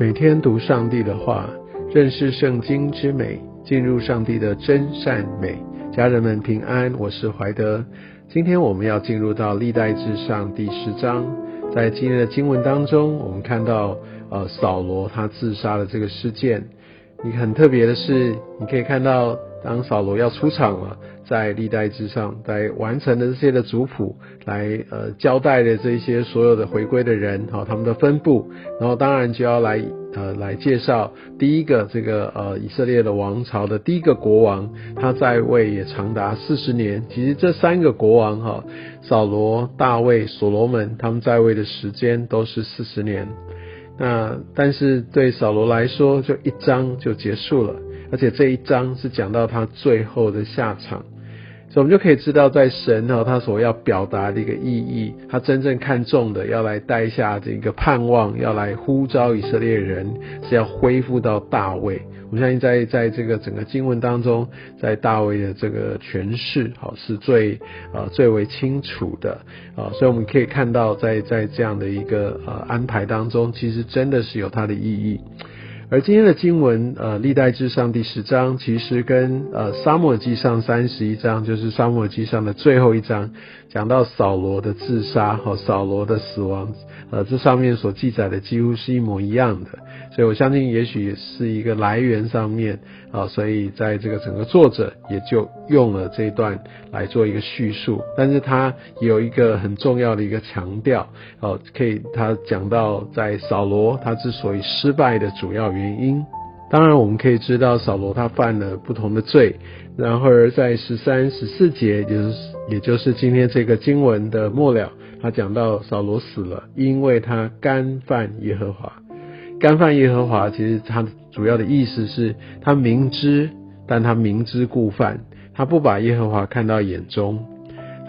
每天读上帝的话，认识圣经之美，进入上帝的真善美。家人们平安，我是怀德。今天我们要进入到历代志上第十章，在今天的经文当中，我们看到呃扫罗他自杀的这个事件。你很特别的是，你可以看到当扫罗要出场了。在历代之上，来完成的这些的族谱，来呃交代的这些所有的回归的人，哈，他们的分布，然后当然就要来呃来介绍第一个这个呃以色列的王朝的第一个国王，他在位也长达四十年。其实这三个国王哈，扫罗、大卫、所罗门，他们在位的时间都是四十年。那但是对扫罗来说，就一章就结束了，而且这一章是讲到他最后的下场。所以，我们就可以知道，在神哈他所要表达的一个意义，他真正看重的，要来带下这个盼望，要来呼召以色列人，是要恢复到大卫。我相信，在在这个整个经文当中，在大卫的这个诠释，好是最呃最为清楚的啊。所以，我们可以看到，在在这样的一个呃安排当中，其实真的是有它的意义。而今天的经文，呃，历代志上第十章，其实跟呃沙漠记上三十一章，就是沙漠记上的最后一章，讲到扫罗的自杀和扫罗的死亡，呃，这上面所记载的几乎是一模一样的。所以我相信，也许是一个来源上面啊，所以在这个整个作者也就用了这一段来做一个叙述。但是他有一个很重要的一个强调，哦，可以他讲到在扫罗他之所以失败的主要原因。当然，我们可以知道扫罗他犯了不同的罪。然后而在十三、十四节，就是也就是今天这个经文的末了，他讲到扫罗死了，因为他干犯耶和华。干犯耶和华，其实他主要的意思是他明知，但他明知故犯，他不把耶和华看到眼中。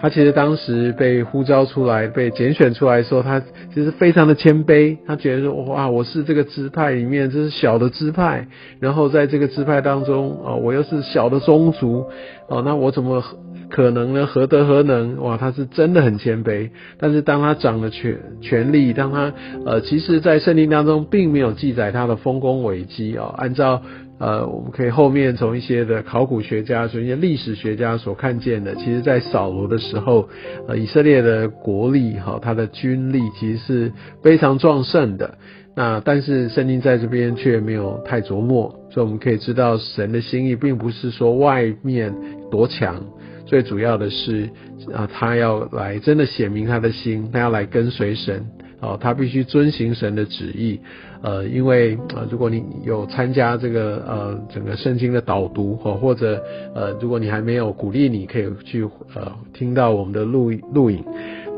他其实当时被呼召出来，被拣选出来说，他其实非常的谦卑。他觉得说，哇，我是这个支派里面，这是小的支派，然后在这个支派当中，啊，我又是小的宗族，哦，那我怎么可能呢？何德何能？哇，他是真的很谦卑。但是当他掌了权权力，当他呃，其实在圣经当中并没有记载他的丰功伟绩啊，按照。呃，我们可以后面从一些的考古学家、从一些历史学家所看见的，其实在扫罗的时候，呃，以色列的国力哈，他的军力其实是非常壮盛的。那但是圣经在这边却没有太琢磨，所以我们可以知道神的心意并不是说外面多强，最主要的是啊，他要来真的显明他的心，他要来跟随神。哦，他必须遵行神的旨意，呃，因为呃，如果你有参加这个呃整个圣经的导读，或或者呃，如果你还没有鼓励，你可以去呃听到我们的录录影。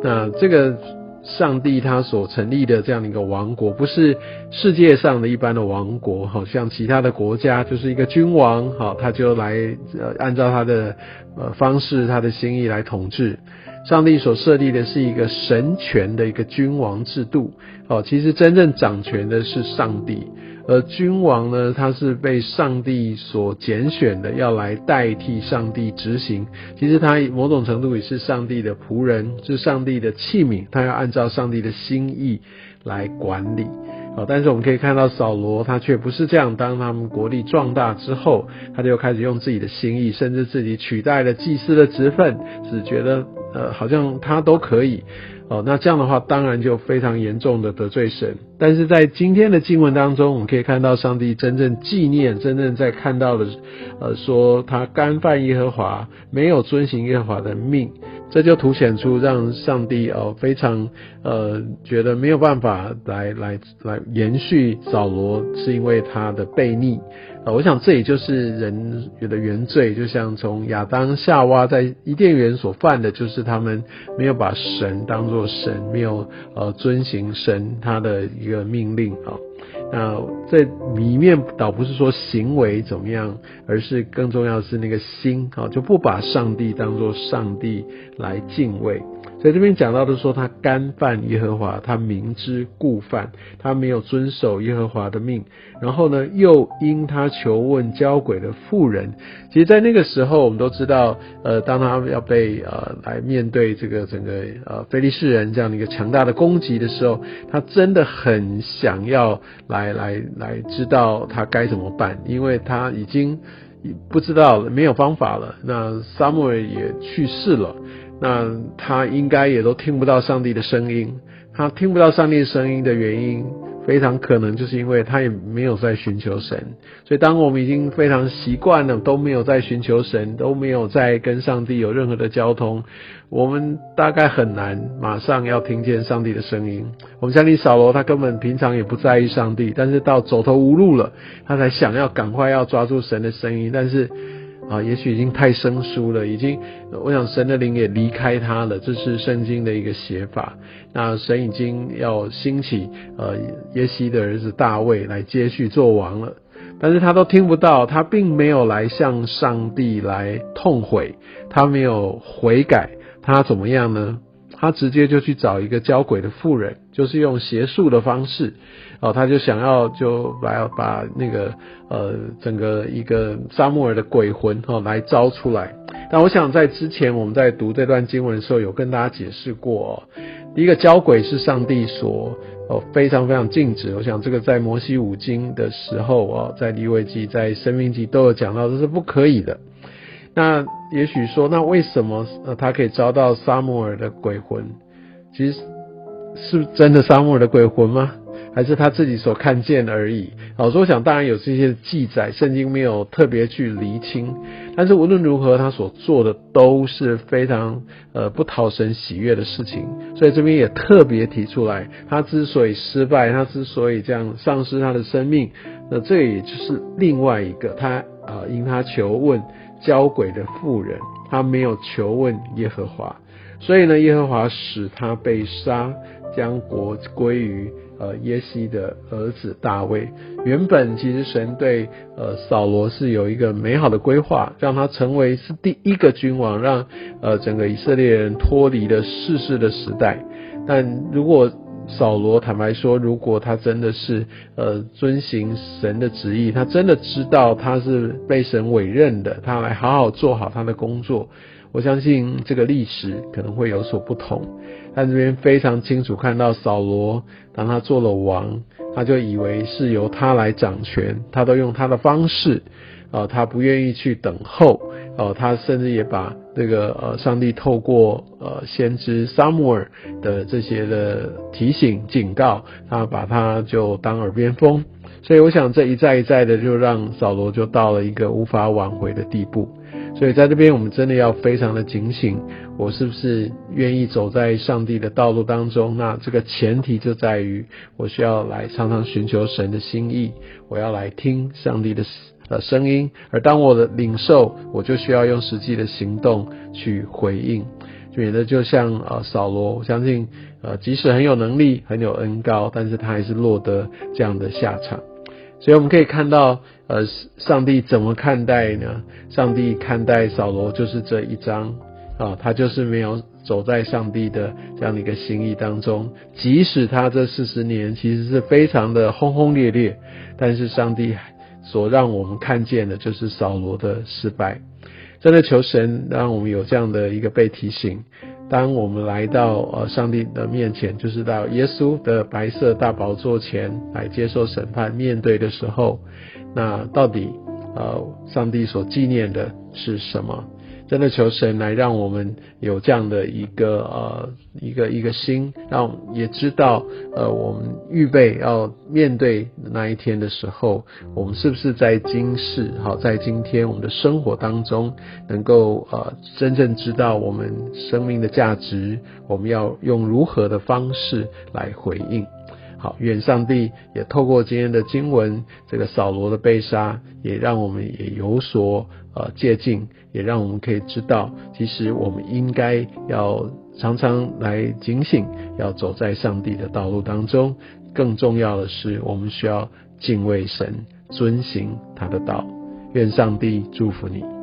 那这个上帝他所成立的这样的一个王国，不是世界上的一般的王国，好像其他的国家就是一个君王，好，他就来呃按照他的呃方式，他的心意来统治。上帝所设立的是一个神权的一个君王制度，好，其实真正掌权的是上帝，而君王呢，他是被上帝所拣选的，要来代替上帝执行。其实他某种程度也是上帝的仆人，是上帝的器皿，他要按照上帝的心意来管理。好，但是我们可以看到扫罗他却不是这样，当他们国力壮大之后，他就开始用自己的心意，甚至自己取代了祭司的职分，只觉得呃好像他都可以。哦，那这样的话当然就非常严重的得罪神。但是在今天的经文当中，我们可以看到上帝真正纪念、真正在看到的，呃，说他干犯耶和华，没有遵行耶和华的命。这就凸显出让上帝哦非常呃觉得没有办法来来来延续扫罗，是因为他的悖逆啊。我想这也就是人有的原罪，就像从亚当夏娃在伊甸园所犯的，就是他们没有把神当作神，没有呃遵行神他的一个命令啊。那这里面倒不是说行为怎么样，而是更重要的是那个心啊，就不把上帝当做上帝来敬畏。在这边讲到的说，他干犯耶和华，他明知故犯，他没有遵守耶和华的命，然后呢，又因他求问交鬼的妇人。其实，在那个时候，我们都知道，呃，当他要被呃来面对这个整个呃菲利士人这样的一个强大的攻击的时候，他真的很想要来来来知道他该怎么办，因为他已经不知道没有方法了。那撒母耳也去世了。那他应该也都听不到上帝的声音，他听不到上帝声音的原因，非常可能就是因为他也没有在寻求神。所以，当我们已经非常习惯了都没有在寻求神，都没有在跟上帝有任何的交通，我们大概很难马上要听见上帝的声音。我们相信扫罗，他根本平常也不在意上帝，但是到走投无路了，他才想要赶快要抓住神的声音，但是。啊，也许已经太生疏了，已经，我想神的灵也离开他了，这是圣经的一个写法。那神已经要兴起呃耶西的儿子大卫来接续做王了，但是他都听不到，他并没有来向上帝来痛悔，他没有悔改，他怎么样呢？他直接就去找一个交鬼的妇人，就是用邪术的方式。哦，他就想要就来把那个呃整个一个沙漠尔的鬼魂哦来招出来。但我想在之前我们在读这段经文的时候，有跟大家解释过，第一个交鬼是上帝所哦非常非常禁止。我想这个在摩西五经的时候哦，在利未记、在生命记都有讲到，这是不可以的。那也许说，那为什么他可以招到沙漠尔的鬼魂？其实是真的沙漠的鬼魂吗？还是他自己所看见而已。好，所以我想当然有这些记载，圣经没有特别去厘清。但是无论如何，他所做的都是非常呃不讨神喜悦的事情。所以这边也特别提出来，他之所以失败，他之所以这样丧失他的生命，那这也就是另外一个他啊因他求问交鬼的妇人，他没有求问耶和华，所以呢耶和华使他被杀，将国归于。呃，耶西的儿子大卫，原本其实神对呃扫罗是有一个美好的规划，让他成为是第一个君王，让呃整个以色列人脱离了世事的时代。但如果扫罗坦白说，如果他真的是呃遵行神的旨意，他真的知道他是被神委任的，他来好好做好他的工作。我相信这个历史可能会有所不同，但这边非常清楚看到扫罗，当他做了王，他就以为是由他来掌权，他都用他的方式，呃，他不愿意去等候，呃，他甚至也把这个呃上帝透过呃先知撒母耳的这些的提醒警告，他把他就当耳边风，所以我想这一再一再的就让扫罗就到了一个无法挽回的地步。所以在这边，我们真的要非常的警醒，我是不是愿意走在上帝的道路当中？那这个前提就在于，我需要来常常寻求神的心意，我要来听上帝的呃声音。而当我的领受，我就需要用实际的行动去回应，免得就像呃扫罗，我相信呃即使很有能力、很有恩高，但是他还是落得这样的下场。所以我们可以看到，呃，上帝怎么看待呢？上帝看待扫罗就是这一章啊，他就是没有走在上帝的这样的一个心意当中。即使他这四十年其实是非常的轰轰烈烈，但是上帝所让我们看见的就是扫罗的失败。真的求神让我们有这样的一个被提醒。当我们来到呃上帝的面前，就是到耶稣的白色大宝座前来接受审判、面对的时候，那到底呃上帝所纪念的是什么？真的求神来让我们有这样的一个呃一个一个心，让也知道呃我们预备要面对那一天的时候，我们是不是在今世好在今天我们的生活当中能够呃真正知道我们生命的价值，我们要用如何的方式来回应。好，愿上帝也透过今天的经文，这个扫罗的被杀，也让我们也有所呃借鉴，也让我们可以知道，其实我们应该要常常来警醒，要走在上帝的道路当中。更重要的是，我们需要敬畏神，遵行他的道。愿上帝祝福你。